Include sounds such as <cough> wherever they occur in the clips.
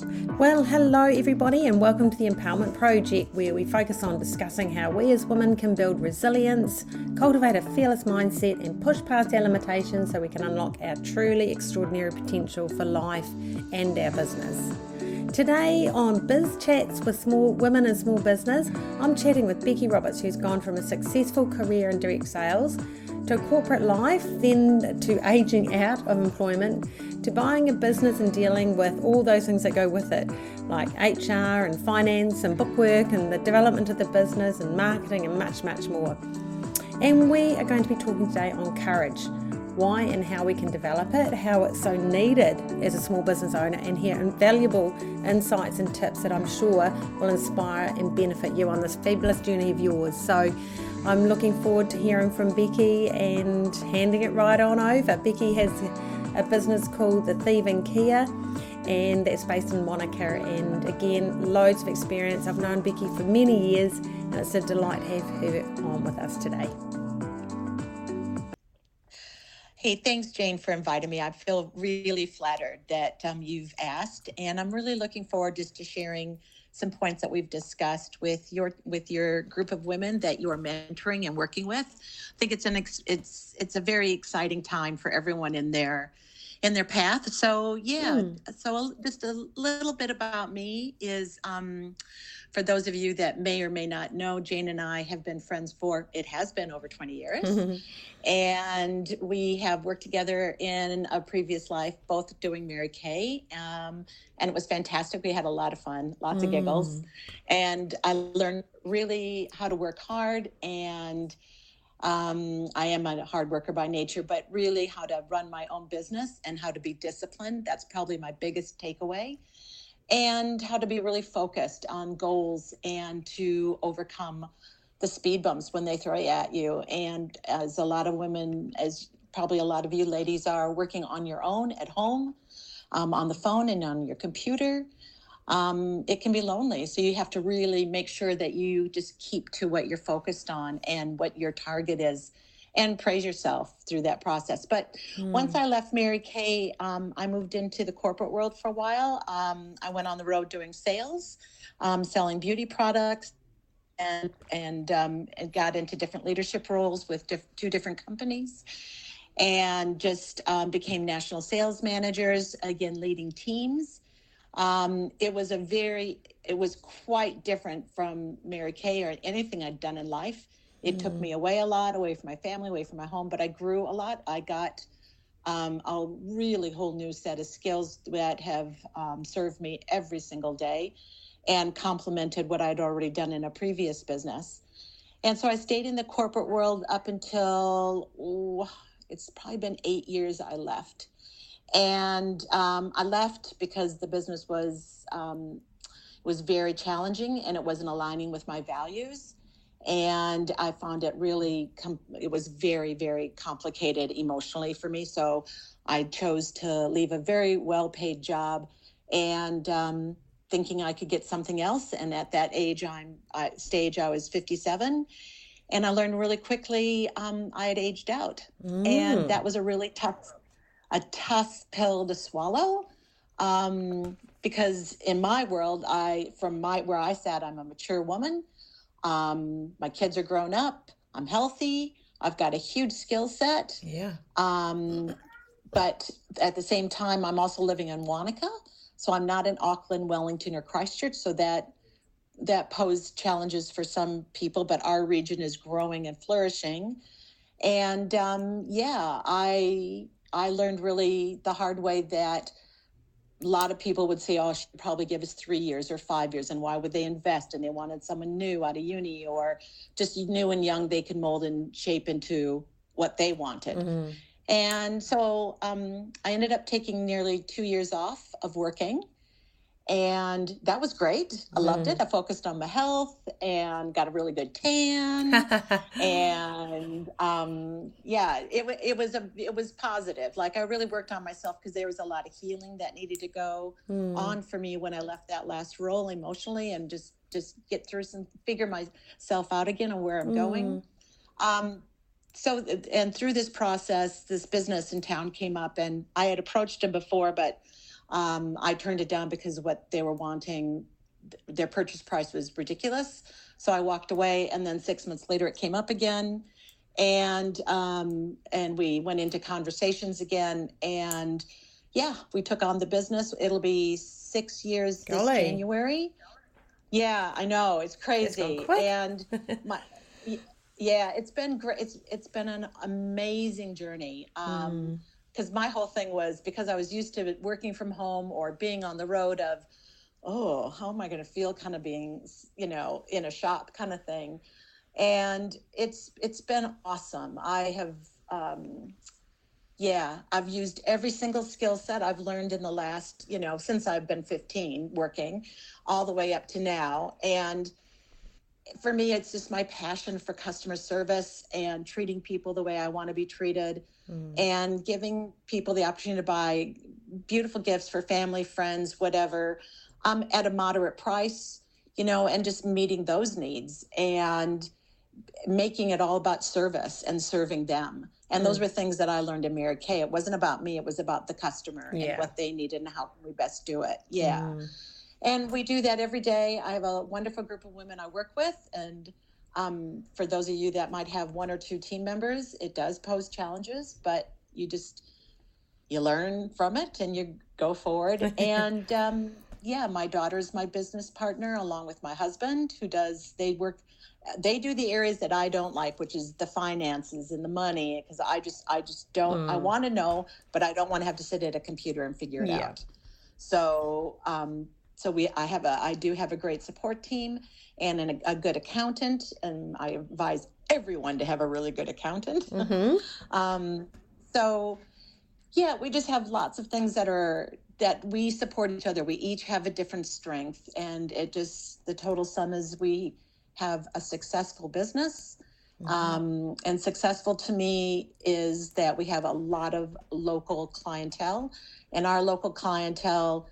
Well, hello everybody, and welcome to the Empowerment Project, where we focus on discussing how we as women can build resilience, cultivate a fearless mindset, and push past our limitations so we can unlock our truly extraordinary potential for life and our business. Today on Biz Chats with Small Women in Small Business, I'm chatting with Becky Roberts, who's gone from a successful career in direct sales to corporate life, then to aging out of employment, to buying a business and dealing with all those things that go with it, like HR and finance and bookwork and the development of the business and marketing and much, much more. And we are going to be talking today on courage why and how we can develop it, how it's so needed as a small business owner, and hear invaluable insights and tips that I'm sure will inspire and benefit you on this fabulous journey of yours. So, I'm looking forward to hearing from Becky and handing it right on over. Becky has a business called The Thieving Kea and that's based in Wanaka. And again, loads of experience. I've known Becky for many years, and it's a delight to have her on with us today. Hey, thanks, Jane, for inviting me. I feel really flattered that um, you've asked, and I'm really looking forward just to sharing some points that we've discussed with your with your group of women that you are mentoring and working with. I think it's an ex, it's it's a very exciting time for everyone in their in their path. So yeah, mm. so just a little bit about me is um, for those of you that may or may not know, Jane and I have been friends for it has been over 20 years. Mm-hmm. And we have worked together in a previous life, both doing Mary Kay. Um, and it was fantastic. We had a lot of fun, lots mm. of giggles. Mm. And I learned really how to work hard and um, I am a hard worker by nature, but really how to run my own business and how to be disciplined. That's probably my biggest takeaway. And how to be really focused on goals and to overcome the speed bumps when they throw at you. And as a lot of women, as probably a lot of you ladies are working on your own at home, um, on the phone and on your computer, um, it can be lonely. So you have to really make sure that you just keep to what you're focused on and what your target is and praise yourself through that process. But mm. once I left Mary Kay, um, I moved into the corporate world for a while. Um, I went on the road doing sales, um, selling beauty products, and and, um, and got into different leadership roles with diff- two different companies. And just um, became national sales managers, again, leading teams. Um, it was a very, it was quite different from Mary Kay or anything I'd done in life. It mm took me away a lot, away from my family, away from my home, but I grew a lot. I got um, a really whole new set of skills that have um, served me every single day and complemented what I'd already done in a previous business. And so I stayed in the corporate world up until ooh, it's probably been eight years I left. And um, I left because the business was um, was very challenging and it wasn't aligning with my values. And I found it really com- it was very very complicated emotionally for me. So I chose to leave a very well paid job and um, thinking I could get something else. And at that age, I'm uh, stage I was 57 and I learned really quickly um, I had aged out, mm. and that was a really tough a tough pill to swallow um, because in my world, I from my where I sat, I'm a mature woman. Um, my kids are grown up. I'm healthy. I've got a huge skill set. Yeah. Um, but at the same time, I'm also living in Wanaka, so I'm not in Auckland, Wellington, or Christchurch. So that that posed challenges for some people. But our region is growing and flourishing, and um, yeah, I I learned really the hard way that a lot of people would say, oh, she probably give us three years or five years. And why would they invest? And they wanted someone new out of uni or just new and young they could mold and shape into what they wanted. Mm-hmm. And so um, I ended up taking nearly two years off of working and that was great. I mm. loved it. Mm. I focused on my health and got a really good tan, <laughs> and um, yeah, it it was a it was positive. Like I really worked on myself because there was a lot of healing that needed to go mm. on for me when I left that last role emotionally, and just just get through some figure myself out again and where I'm mm. going. Um, so and through this process, this business in town came up, and I had approached him before, but Um, I turned it down because what they were wanting, their purchase price was ridiculous. So I walked away, and then six months later, it came up again, and um, and we went into conversations again, and yeah, we took on the business. It'll be six years this Golly. January. Yeah, I know it's It's crazy, quick. and <laughs> my yeah, it's been great. It's it's been an amazing journey. Um, Mm. Because my whole thing was because I was used to working from home or being on the road of, oh, how am I going to feel kind of being, you know, in a shop kind of thing. And it's it's been awesome. I have um yeah, I've used every single skill set I've learned in the last, you know, since I've been 15 working all the way up to now. And for me, it's just my passion for customer service and treating people the way I want to be treated Mm. and giving people the opportunity to buy beautiful gifts for family, friends, whatever, um, at a moderate price, you know, and just meeting those needs and making it all about service and serving them. And those Mm. were things that I learned in Mary Kay. It wasn't about me, it was about the customer Yeah. and what they needed and how can we best do it. Yeah. Mm. And we do that every day. I have a wonderful group of women I work with. And um, for those of you that might have one or two team members, it does pose challenges, but you just you learn from it and you go forward. <laughs> and um, yeah, my daughter's my business partner along with my husband, who does they work. They do the areas that I don't like, which is the finances and the money, because I just I just don't. I Mm. want to know, but I don't want to have to sit at a computer and figure it Yeah. out. So um, so we I have a I do have a great support team and an, a good accountant, and I advise everyone to have a really good accountant. Mhm. <laughs> Um, so yeah, we just have lots of things that are that we support each other. We each have a different strength, and it just the total sum is we have a successful business. Mhm. Um, and successful to me is that we have a lot of local clientele, and our local clientele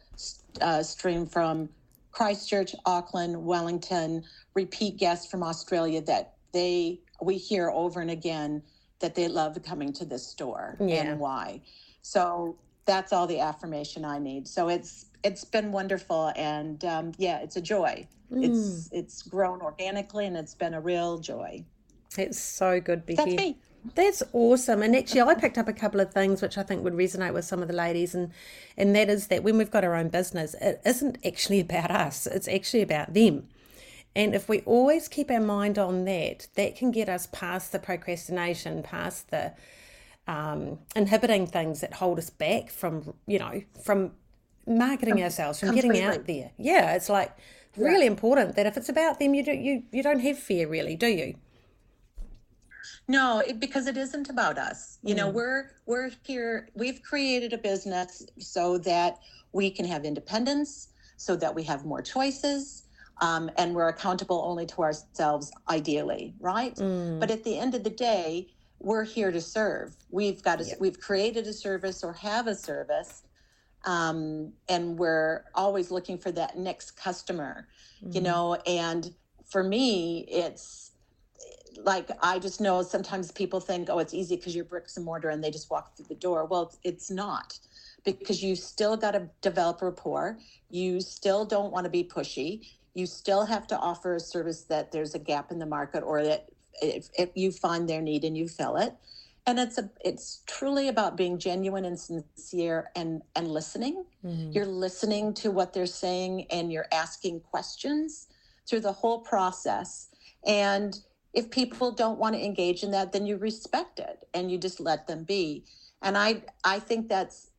uh, stream from Christchurch, Auckland, Wellington, repeat guests from Australia that they we hear over and again that they love coming to this store Yeah. and why. So that's all the affirmation I need. So it's it's been wonderful and um, yeah, it's a joy. Mm. It's it's grown organically and it's been a real joy. It's so good, That's Becky. me. That's awesome. And actually, I picked up a couple of things which I think would resonate with some of the ladies, and and that is that when we've got our own business, it isn't actually about us. It's actually about them. And if we always keep our mind on that, that can get us past the procrastination, past the um, inhibiting things that hold us back from, you know, from marketing ourselves, from getting out there. Yeah, it's like really important that if it's about them, you do you you don't have fear really, do you? No, it, because it isn't about us. You Mm. know, we're we're here. We've created a business so that we can have independence, so that we have more choices, um, and we're accountable only to ourselves, ideally, right? Mm. But at the end of the day, we're here to serve. We've got a, Yep. we've created a service or have a service, um, and we're always looking for that next customer. You Mhm. know, and for me, it's like I just know sometimes people think, oh, it's easy because you're bricks and mortar and they just walk through the door. Well, it's, not because you still got to develop rapport. You still don't want to be pushy. You still have to offer a service that there's a gap in the market or that if, if you find their need and you fill it. And it's a it's truly about being genuine and sincere and and listening. Mhm. You're listening to what they're saying and you're asking questions through the whole process. And if people don't want to engage in that, then you respect it and you just let them be. And I I think that's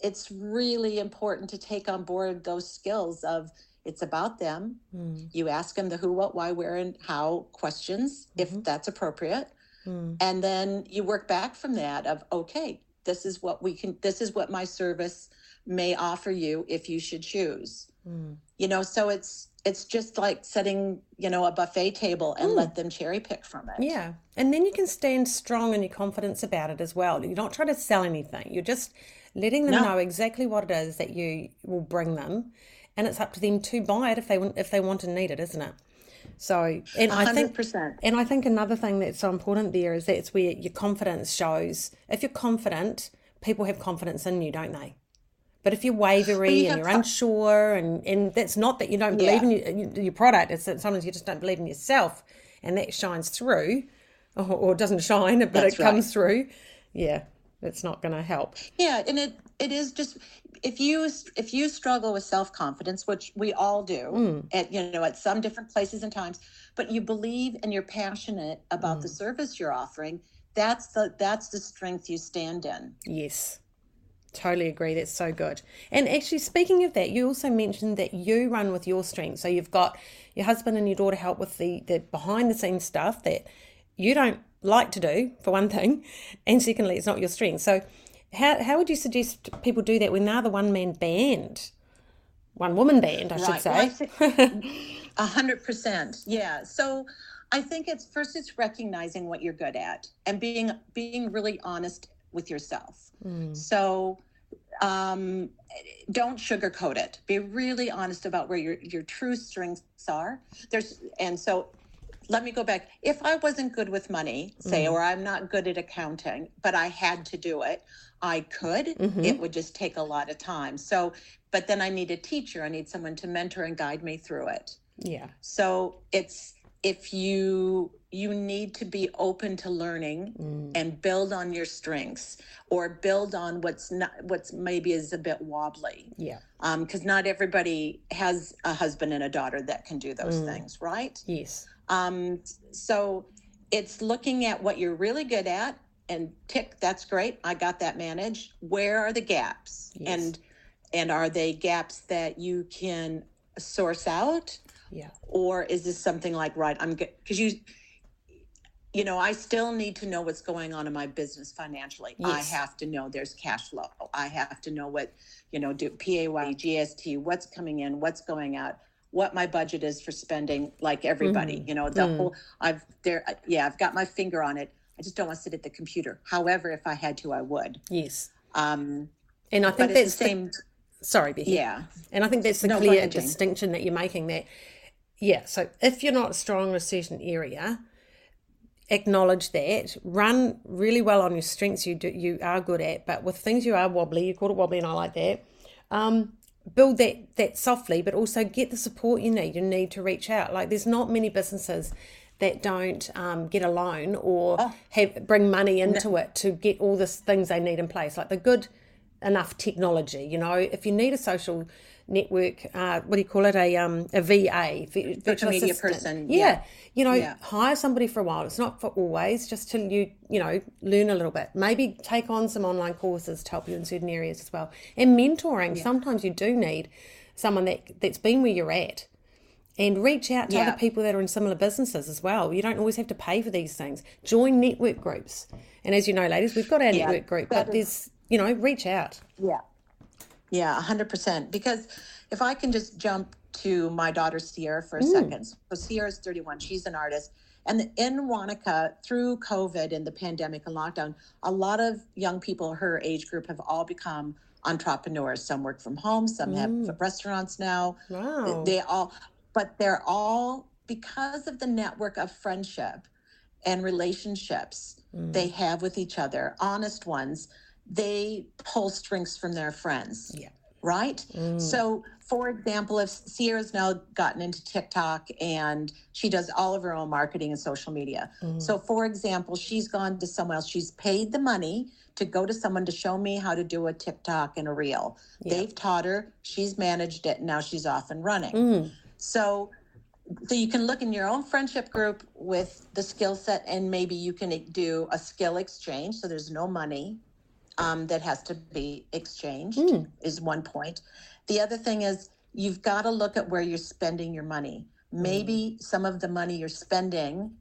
it's really important to take on board those skills of it's about them. Mm. You ask them the who, what, why, where, and how questions, Mhm. if that's appropriate. Mm. And then you work back from that of, okay, this is what we can, this is what my service may offer you if you should choose. Mm. You know, so it's, it's just like setting, you know, a buffet table and Mm. let them cherry pick from it. Yeah. And then you can stand strong in your confidence about it as well. You're not trying to sell anything. You're just letting them No. know exactly what it is that you will bring them. And it's up to them to buy it if they want if they want and need it, isn't it? So and A I hundred think and I think another thing that's so important there is that's where your confidence shows. If you're confident, people have confidence in you, don't they? But if you're wavery you and you're unsure, and, and that's not that you don't believe in your, your product, it's that sometimes you just don't believe in yourself, and that shines through, <laughs> or, or doesn't shine, but That's it comes through. Yeah, it's not going to help. Yeah, and it it is just if you if you struggle with self confidence, which we all do mm. at you know at some different places and times, but you believe and you're passionate about the mm. service you're offering, that's the that's the strength you stand in. Yes, totally agree. That's so good. And actually, speaking of that, you also mentioned that you run with your strengths. So you've got your husband and your daughter help with the, the behind the scenes stuff that you don't like to do, for one thing, <laughs> and secondly, it's not your strength. So, how, how would you suggest people do that when they're the one man band? One woman band, I should Right. I say. <laughs> A hundred percent. Yeah. So I think it's first it's recognizing what you're good at and being being really honest with yourself. Hmm. So um don't sugarcoat it. Be really honest about where your your true strengths are. There's and so let me go back. If I wasn't good with money, say, hmm. or I'm not good at accounting, but I had to do it, I could. Mm-hmm. It would just take a lot of time. So, but then I need a teacher. I need someone to mentor and guide me through it. yeah. So it's if you you need to be open to learning and build on your strengths or build on what's not what's maybe is a bit wobbly Yeah. um because not everybody has a husband and a daughter that can do those things right Yes. um, so it's looking at what you're really good at and tick, that's great. I got that managed. Where are the gaps? Yes. And and are they gaps that you can source out? Yeah. Or is this something like, right, I'm good because you you know, I still need to know what's going on in my business financially. I have to know there's cash flow. I have to know what, you know, do PAY, GST, what's coming in, what's going out, what my budget is for spending, like everybody. You know, the whole I've there yeah, I've got my finger on it. I just don't want to sit at the computer. However, if I had to, I would. Yes. Um, And I think that's the same. sorry, Becky. yeah, And I think that's the No, clear ahead, distinction that you're making that, yeah, so if you're not strong in a certain area, acknowledge that, run really well on your strengths you do, you are good at, but with things you are wobbly, you called it wobbly and I like that, um, build that, that softly, but also get the support you need. You need to reach out. Like there's not many businesses that don't um, get a loan or Oh. have bring money into it to get all the things they need in place. Like the good enough technology. You know, if you need a social network, uh, what do you call it? A um a VA, vi- virtual media assistant. person, Yeah. yeah. you know, Yeah. hire somebody for a while. It's not for always, just till you you know learn a little bit. Maybe take on some online courses to help you in certain areas as well. And mentoring. Sometimes you do need someone that that's been where you're at. And reach out to Yeah. other people that are in similar businesses as well. You don't always have to pay for these things. Join network groups. And as you know, ladies, we've got our Yeah, network group, but there's, you know, reach out. yeah, yeah, a hundred percent. Because if I can just jump to my daughter Sierra for a mm. second. So Sierra's 31. She's an artist. And in Wanaka, through COVID and the pandemic and lockdown, a lot of young people her age group have all become entrepreneurs. Some work from home, some have mm. restaurants now. Wow. They all, but they're all because of the network of friendship and relationships mm. they have with each other, honest ones. They pull strings from their friends Yeah. right? Mm. So, for example, if Sierra's now gotten into TikTok and she does all of her own marketing and social media. Mm. So, for example, she's gone to someone else, she's paid the money to go to someone to show me how to do a TikTok and a reel. They've taught her, she's managed it, and now she's off and running. Mm. So, so you can look in your own friendship group with the skill set and maybe you can do a skill exchange so there's no money um, that has to be exchanged is one point. The other thing is you've got to look at where you're spending your money. Maybe some of the money you're spending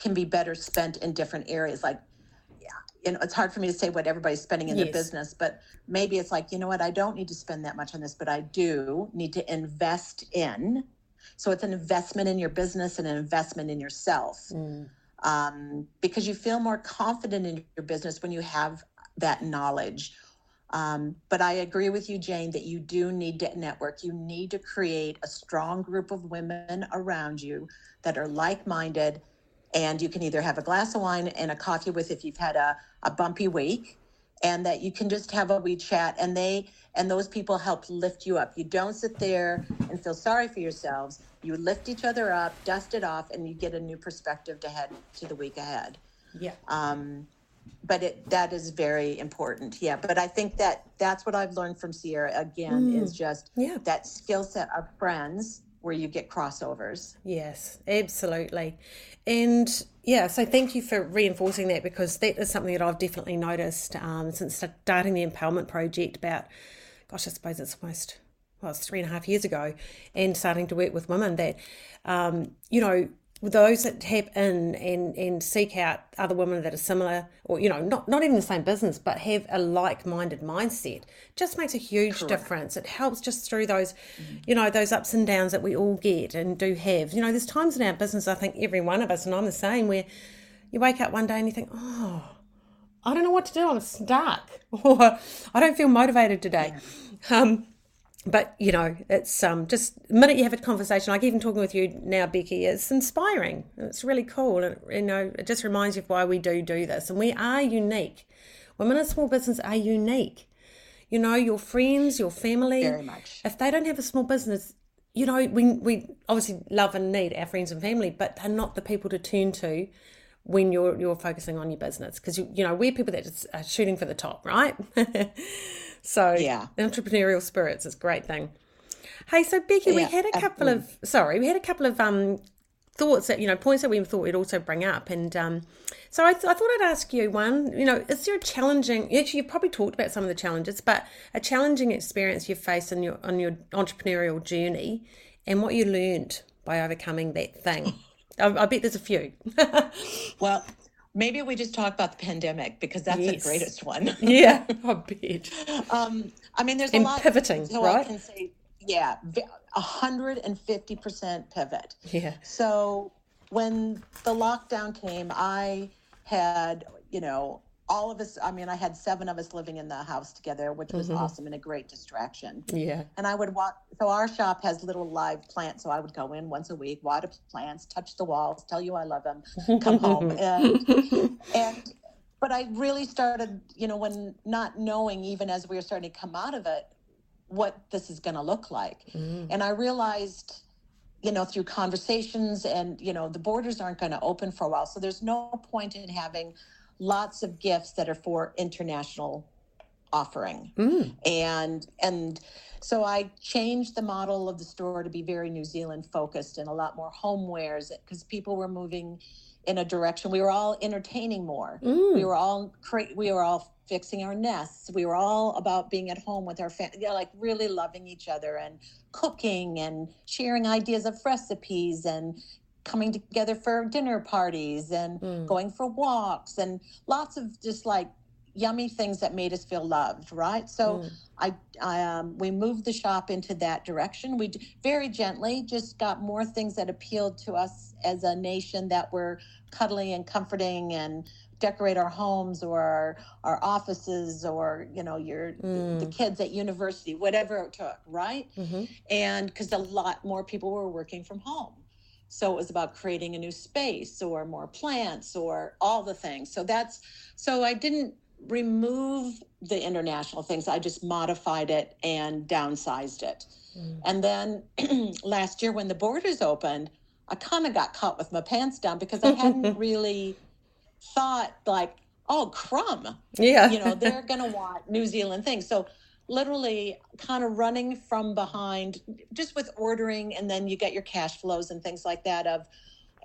can be better spent in different areas. Like yeah, you know, it's hard for me to say what everybody's spending in Yes. their business, but maybe it's like, you know what, I don't need to spend that much on this, but I do need to invest in. So it's an investment in your business and an investment in yourself. Um, because you feel more confident in your business when you have that knowledge. Um, but I agree with you, Jane, that you do need to network. You need to create a strong group of women around you that are like minded. And you can either have a glass of wine and a coffee with if you've had a, a bumpy week and that you can just have a wee chat and they and those people help lift you up. You don't sit there and feel sorry for yourselves. You lift each other up, dust it off, and you get a new perspective to head to the week ahead. Yeah. Um, but it that is very important. Yeah. But I think that that's what I've learned from Sierra again Mm. is just Yeah. that skill set of friends where you get crossovers. Yes, absolutely. And yeah, so thank you for reinforcing that because that is something that I've definitely noticed um, since starting the Empowerment Project about, gosh, I suppose it's almost, well, it's three and a half years ago, and starting to work with women that, um, you know, those that tap in and, and seek out other women that are similar or you know not, not even the same business but have a like-minded mindset just makes a huge difference. It helps just through those you know those ups and downs that we all get and do have. You know there's times in our business i think every one of us and i'm the same where you wake up one day and you think oh i don't know what to do. I'm stuck. <laughs> Or i don't feel motivated today. Um, but you know it's um just the minute you have a conversation like even talking with you now becky it's inspiring. It's really cool. And you know it just reminds you of why we do do this. And we are unique. Women in small business are unique. You know your friends your family Very much. if they don't have a small business you know we we obviously love and need our friends and family but they're not the people to turn to when you're you're focusing on your business. Because you, you know we're people that just are shooting for the top right <laughs> so Yeah. entrepreneurial spirits is a great thing. Hey so becky we had a couple of sorry we had a couple of um thoughts that you know points that we thought we'd also bring up and um so I, th- I thought i'd ask you one you know is there a challenging actually you've probably talked about some of the challenges but a challenging experience you've faced in your on your entrepreneurial journey and what you learned by overcoming that thing? <laughs> I, I bet there's a few. <laughs> Well, maybe we just talk about the pandemic because that's Yes. the greatest one. <laughs> yeah i bet Um, I mean, there's a And lot. pivoting, so right? I can say, yeah, a hundred and fifty percent pivot. yeah So when the lockdown came, I had, you know, all of us. I mean, I had seven of us living in the house together, which was Mm-hmm. awesome and a great distraction. yeah And I would walk. So our shop has little live plants. So I would go in once a week, water plants, touch the walls, tell you I love them, come home, <laughs> and and but I really started, you know, when not knowing even as we were starting to come out of it, what this is going to look like, and I realized. You know, through conversations, and you know, the borders aren't going to open for a while, so there's no point in having lots of gifts that are for international offering Mm. and and so I changed the model of the store to be very New Zealand focused and a lot more homewares because people were moving in a direction. We were all entertaining more. Mm. We were all cra- we were all fixing our nests. We were all about being at home with our family, yeah, like really loving each other and cooking and sharing ideas of recipes and coming together for dinner parties and Mm. going for walks and lots of just like yummy things that made us feel loved right so Mm. I, I um, we moved the shop into that direction. We d- very gently just got more things that appealed to us as a nation that were cuddly and comforting and decorate our homes or our, our offices or you know your the kids at university, whatever it took, right? Mhm. And because a lot more people were working from home. So it was about creating a new space or more plants or all the things. So that's so I didn't remove the international things. I just modified it and downsized it. Mm. And then <clears throat> last year when the borders opened, I kind of got caught with my pants down because I hadn't <laughs> really thought like, oh, crumb yeah you know they're <laughs> going to want new zealand things so literally kind of running from behind just with ordering and then you get your cash flows and things like that of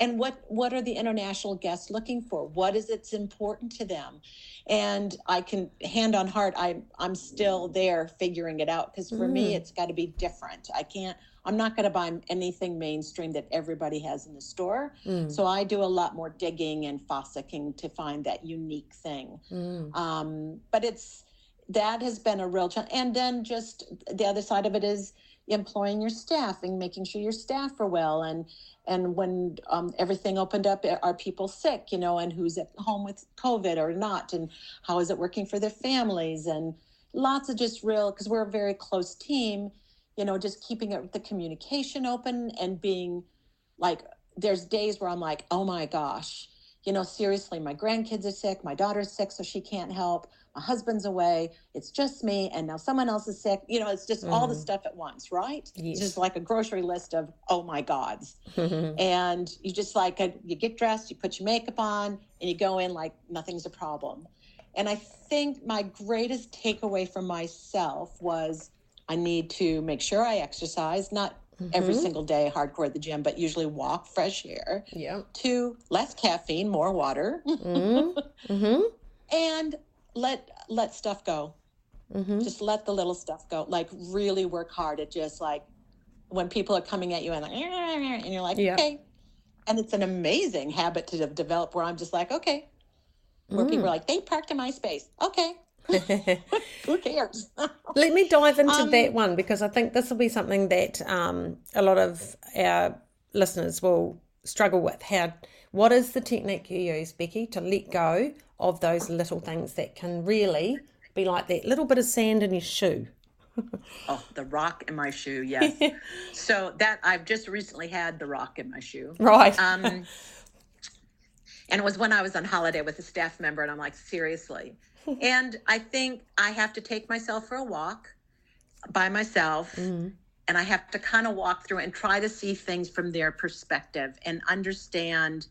and what what are the international guests looking for what is it's important to them and i can hand on heart i i'm still there figuring it out because for me Mm. it's got to be different i can't i'm not going to buy anything mainstream that everybody has in the store Mm. so i do a lot more digging and fossicking to find that unique thing Mm. um, but it's that has been a real challenge. And then just the other side of it is employing your staff and making sure your staff are well. And and when um, everything opened up are people sick you know and who's at home with covid or not? And how is it working for their families? And lots of just real because we're a very close team you know just keeping it the communication open and being like there's days where i'm like oh my gosh you know seriously my grandkids are sick my daughter's sick so she can't help my husband's away, it's just me, and now someone else is sick. You know, it's just mm. all the mm-hmm. stuff at once, right? Yes. It's just like a grocery list of oh my gods, and you just like you get dressed, you put your makeup on, and you go in like nothing's a problem. And I think my greatest takeaway from myself was I need to make sure I exercise, not mm-hmm. every single day hardcore at the gym, but usually walk, fresh air. Yeah. Two, less caffeine, more water. <laughs> Mm-hmm. mm-hmm. and let let stuff go. Mm-hmm. Just let the little stuff go. Like really work hard at just like when people are coming at you and like and you're like, yep. okay. And it's an amazing habit to develop where I'm just like, okay. Where mm. people are like, they parked in my space. Okay. <laughs> <laughs> Who cares? <laughs> Let me dive into um, that one because I think this will be something that um, a lot of our listeners will struggle with. How, what is the technique you use, Becky, to let go of those little things that can really be like that little bit of sand in your shoe? oh, the rock in my shoe, yes. <laughs> so that I've just recently had the rock in my shoe. Right. Um, <laughs> and it was when I was on holiday with a staff member, and I'm like, seriously, <laughs> and I think I have to take myself for a walk by myself. Mm-hmm. And I have to kind of walk through and try to see things from their perspective and understand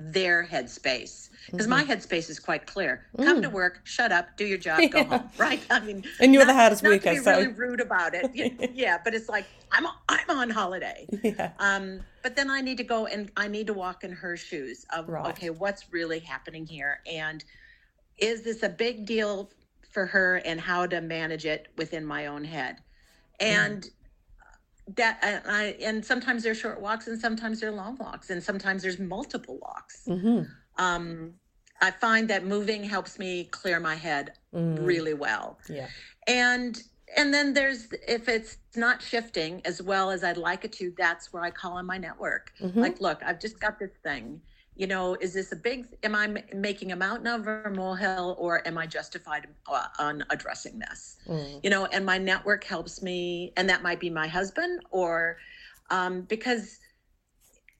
their headspace because mm-hmm. my headspace is quite clear. Come mm. to work, shut up, do your job, yeah. go home. <laughs> Right? I mean, and you're not, the hardest not worker. To be so. really rude about it. <laughs> yeah, but it's like I'm I'm on holiday. Yeah. Um, but then I need to go and I need to walk in her shoes. Of right. okay, what's really happening here? And is this a big deal for her and how to manage it within my own head and mm. That and i and sometimes they're short walks and sometimes they're long walks and sometimes there's multiple walks mm-hmm. um, i find that moving helps me clear my head mm. really well yeah and and then there's if it's not shifting as well as i'd like it to that's where i call on my network mm-hmm. like look i've just got this thing you know, is this a big, am I making a mountain of a molehill or am I justified uh, on addressing this? Mm. You know, and my network helps me, and that might be my husband or um, because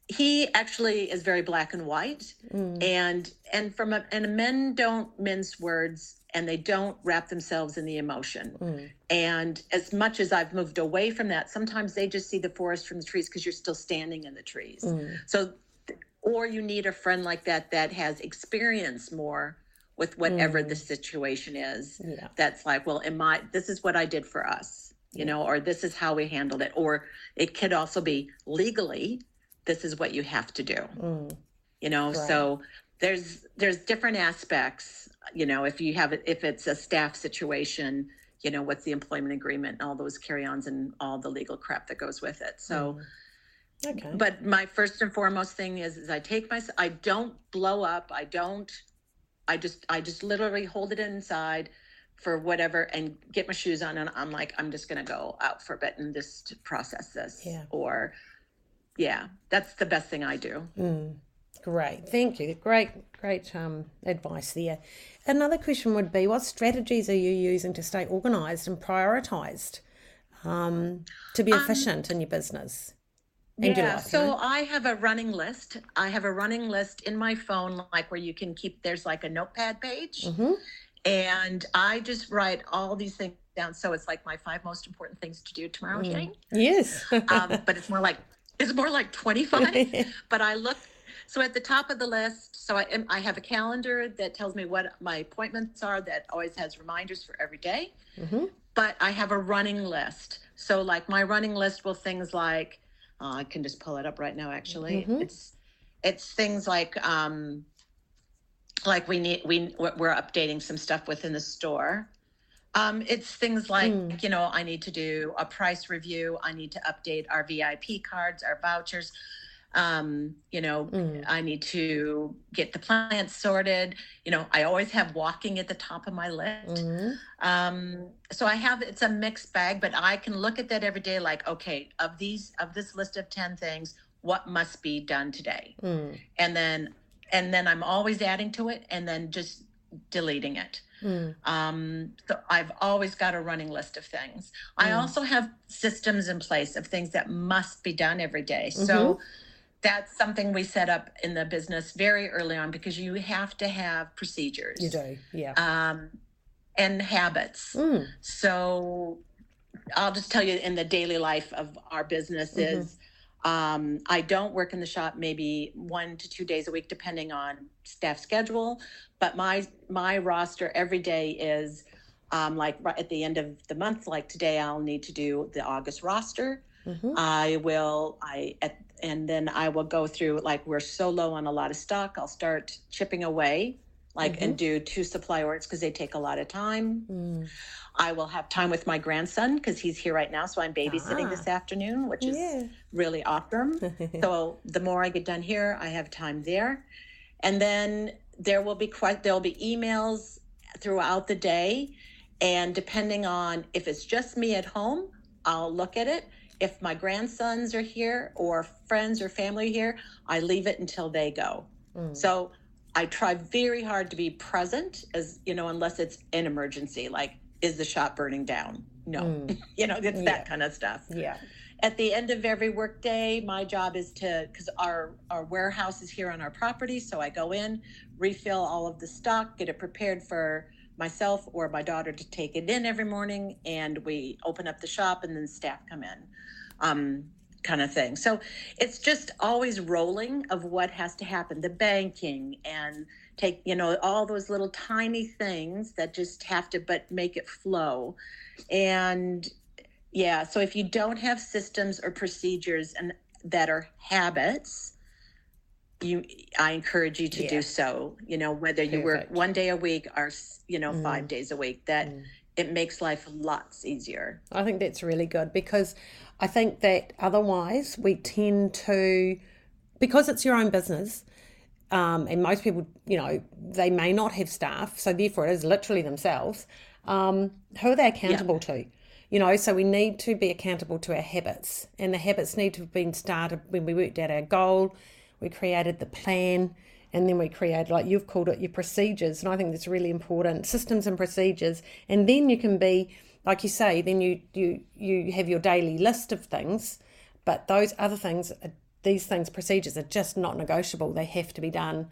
he actually is very black and white mm. and and from a and men don't mince words and they don't wrap themselves in the emotion mm. and as much as i've moved away from that sometimes they just see the forest from the trees because you're still standing in the trees mm. so or you need a friend like that that has experience more with whatever mm. the situation is yeah. that's like well in my this is what i did for us you yeah. know or this is how we handled it or it could also be legally this is what you have to do mm. you know right. so there's there's different aspects you know if you have if it's a staff situation you know what's the employment agreement and all those carry-ons and all the legal crap that goes with it so mm Okay. But my first and foremost thing is, is I take my, I don't blow up. I don't, I just, I just literally hold it inside for whatever and get my shoes on. And I'm like, I'm just going to go out for a bit and just process this. Yeah. Or, yeah, that's the best thing I do. Mm, great. Thank you. Great, great um, advice there. Another question would be what strategies are you using to stay organized and prioritized um, to be um, efficient um, in your business? Yeah, so I have a running list. I have a running list in my phone, like where you can keep. There's like a notepad page, mm-hmm. and I just write all these things down. So it's like my five most important things to do tomorrow. Mm. Yes, <laughs> um, but it's more like it's more like twenty five. <laughs> but I look. So at the top of the list, so I, I have a calendar that tells me what my appointments are. That always has reminders for every day. Mm-hmm. But I have a running list. So like my running list will things like uh, I can just pull it up right now. Actually, mm-hmm. it's it's things like um, like we need we we're updating some stuff within the store. Um, it's things like mm. you know I need to do a price review. I need to update our VIP cards, our vouchers um, you know mm. i need to get the plants sorted you know i always have walking at the top of my list mm-hmm. um, so i have it's a mixed bag but i can look at that every day like okay of these of this list of 10 things what must be done today mm. and then and then i'm always adding to it and then just deleting it Mm. Um, so I've always got a running list of things. Mm. I also have systems in place of things that must be done every day. Mm-hmm. So that's something we set up in the business very early on because you have to have procedures. You do, yeah. Um, and habits. Mm. So I'll just tell you in the daily life of our business Mhm. is um, I don't work in the shop maybe one to two days a week, depending on staff schedule. But my my roster every day is um, like right at the end of the month. Like today, I'll need to do the August roster. Mhm. I will I at, and then I will go through like we're so low on a lot of stock. I'll start chipping away like and do two supply orders because they take a lot of time. Mm. I will have time with my grandson because he's here right now. So I'm babysitting Ah. this afternoon, which is Yeah. really awesome. so the more I get done here, I have time there. And then there will be quite there'll be emails throughout the day. And depending on if it's just me at home, I'll look at it. If my grandsons are here or friends or family here, I leave it until they go. Mm. So I try very hard to be present as you know, unless it's an emergency, like is the shop burning down? No. Mm. <laughs> You know, it's Yeah. that kind of stuff. Yeah. At the end of every workday, my job is to because our our warehouse is here on our property, so I go in, refill all of the stock, get it prepared for myself or my daughter to take it in every morning, and we open up the shop, and then staff come in, um, kind of thing. So it's just always rolling of what has to happen, the banking and take you know all those little tiny things that just have to but make it flow and yeah so if you don't have systems or procedures and that are habits you i encourage you to Yeah. do so you know whether you work one day a week or you know Mm. five days a week that Mm. it makes life lots easier I think that's really good because I think that otherwise we tend to, because it's your own business, um, and most people, you know, they may not have staff, so therefore it is literally themselves. Um, who are they accountable to? You know, so we need to be accountable to our habits, and the habits need to have been started when we worked out our goal, we created the plan, and then we created, like you've called it, your procedures. And I think that's really important systems and procedures. And then you can be, like you say, then you, you, you have your daily list of things, but those other things, uh, these things, procedures are just not negotiable. They have to be done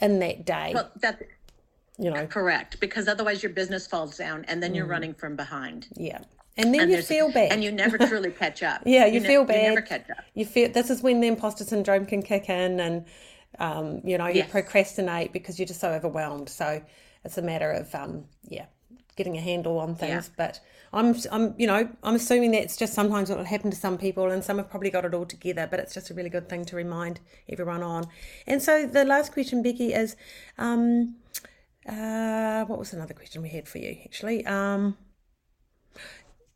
in that day, well that you know. correct because otherwise your business falls down and then you're mm. running from behind Yeah. And then and you feel bad. and you never <laughs> truly catch up. Yeah, you ne- feel you never catch up. You feel this is when the imposter syndrome can kick in and um, you know you Yes. procrastinate because you're just so overwhelmed. So it's a matter of um, yeah getting a handle on things. But I'm, I'm you know i'm assuming that's just sometimes what will happen to some people and some have probably got it all together but it's just a really good thing to remind everyone on. And so the last question becky is um, uh, what was another question we had for you actually? Um,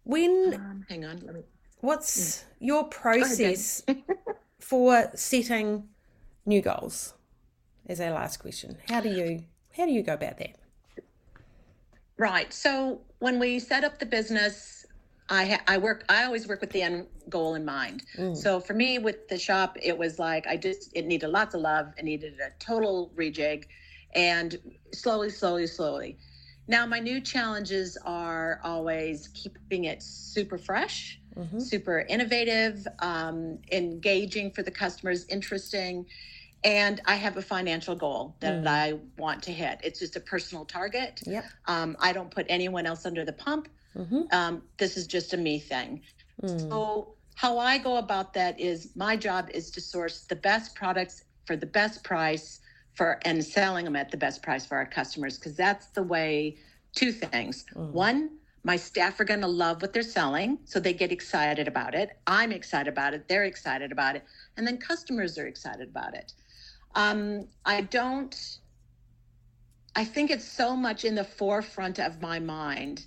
when um, hang on let me What's your ahead, process <laughs> for setting new goals? Is our last question. How do you how do you go about that? Right. So when we set up the business, I ha- I work. I always work with the end goal in mind. Mm. So for me, with the shop, it was like I just it needed lots of love. It needed a total rejig, and slowly, slowly, slowly. Now my new challenges are always keeping it super fresh, hmm super innovative, um, engaging for the customers, interesting. And I have a financial goal that Mm. I want to hit. It's just a personal target. Yep. Um, I don't put anyone else under the pump. hmm Um, this is just a me thing. Mm. So, how I go about that is my job is to source the best products for the best price for and selling them at the best price for our customers because that's the way two things. Mm. One, my staff are going to love what they're selling, so they get excited about it. I'm excited about it. They're excited about it. And then customers are excited about it. Um, I don't, I think it's so much in the forefront of my mind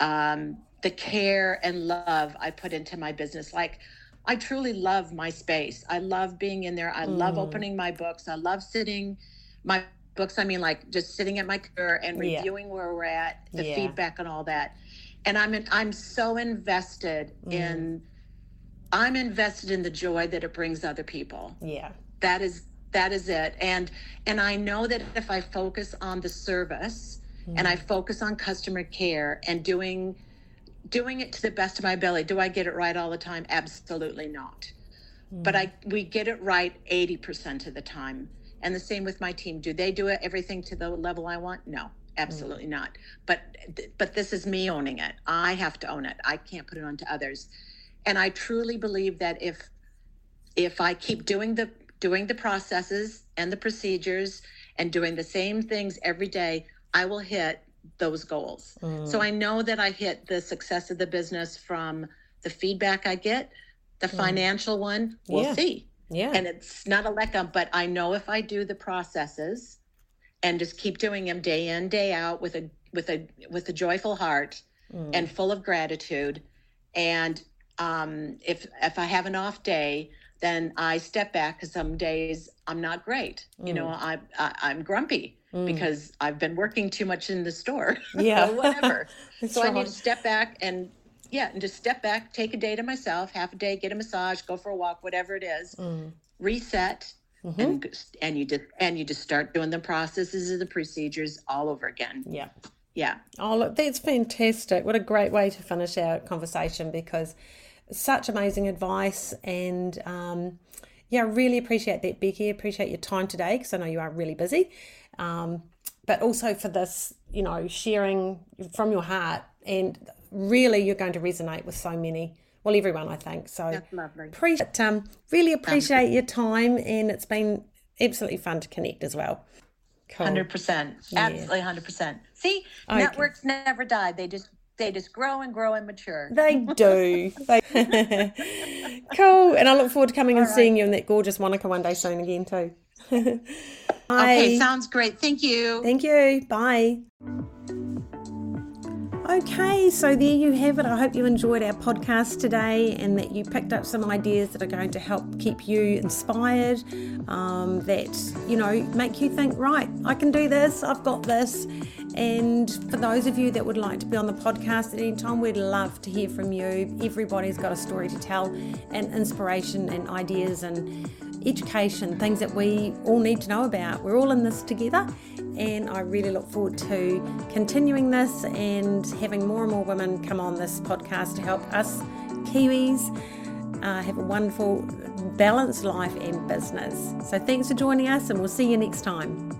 um, the care and love I put into my business. Like, I truly love my space. I love being in there. I love Mm. opening my books. I love sitting my books. I mean, like just sitting at my computer and Yeah. reviewing where we're at, the Yeah. feedback and all that. And I'm in, I'm so invested Mm. in. I'm invested in the joy that it brings other people Yeah. that is that is it and and i know that if i focus on the service and i focus on customer care and doing doing it to the best of my ability do i get it right all the time absolutely not but i we get it right 80% of the time and the same with my team do they do it everything to the level i want no absolutely mm. not. But but this is me owning it. I have to own it. I can't put it on to others. And I truly believe that if if I keep doing the doing the processes and the procedures and doing the same things every day, I will hit those goals. Mm. So I know that I hit the success of the business from the feedback I get. The mm. financial one, we'll yeah. see. Yeah. And it's not a let up, but I know if I do the processes and just keep doing them day in, day out with a with a with a joyful heart mm. and full of gratitude. And um, if if I have an off day, then I step back because some days I'm not great. Mm. You know. I, I am grumpy mm. because I've been working too much in the store. <laughs> Yeah, whatever. <laughs> so I need to step back and yeah, and just step back, take a day to myself, half a day, get a massage, go for a walk, whatever it is, mm. reset, mm-hmm. and and you just and you just start doing the processes and the procedures all over again. Yeah. Yeah. Oh, look, that's fantastic. What a great way to finish our conversation because such amazing advice and um, yeah, really appreciate that, Becky. Appreciate your time today because I know you are really busy. Um, but also for this, you know, sharing from your heart and really you're going to resonate with so many well everyone i think so appreciate um really appreciate your time and it's been absolutely fun to connect as well cool. 100% absolutely 100% see okay. networks never die they just they just grow and grow and mature. They do. they... <laughs> cool. And I look forward to coming All and right. seeing you in that gorgeous Wanaka one day soon again too. <laughs> okay, sounds great. Thank you. Thank you. Bye. Okay, so there you have it. I hope you enjoyed our podcast today and that you picked up some ideas that are going to help keep you inspired, um, that, you know, make you think, right, I can do this, I've got this. And for those of you that would like to be on the podcast at any time, we'd love to hear from you. Everybody's got a story to tell and inspiration and ideas and education, things that we all need to know about. We're all in this together, and I really look forward to continuing this and having more and more women come on this podcast to help us Kiwis uh, have a wonderful, balanced life and business. So, thanks for joining us, and we'll see you next time.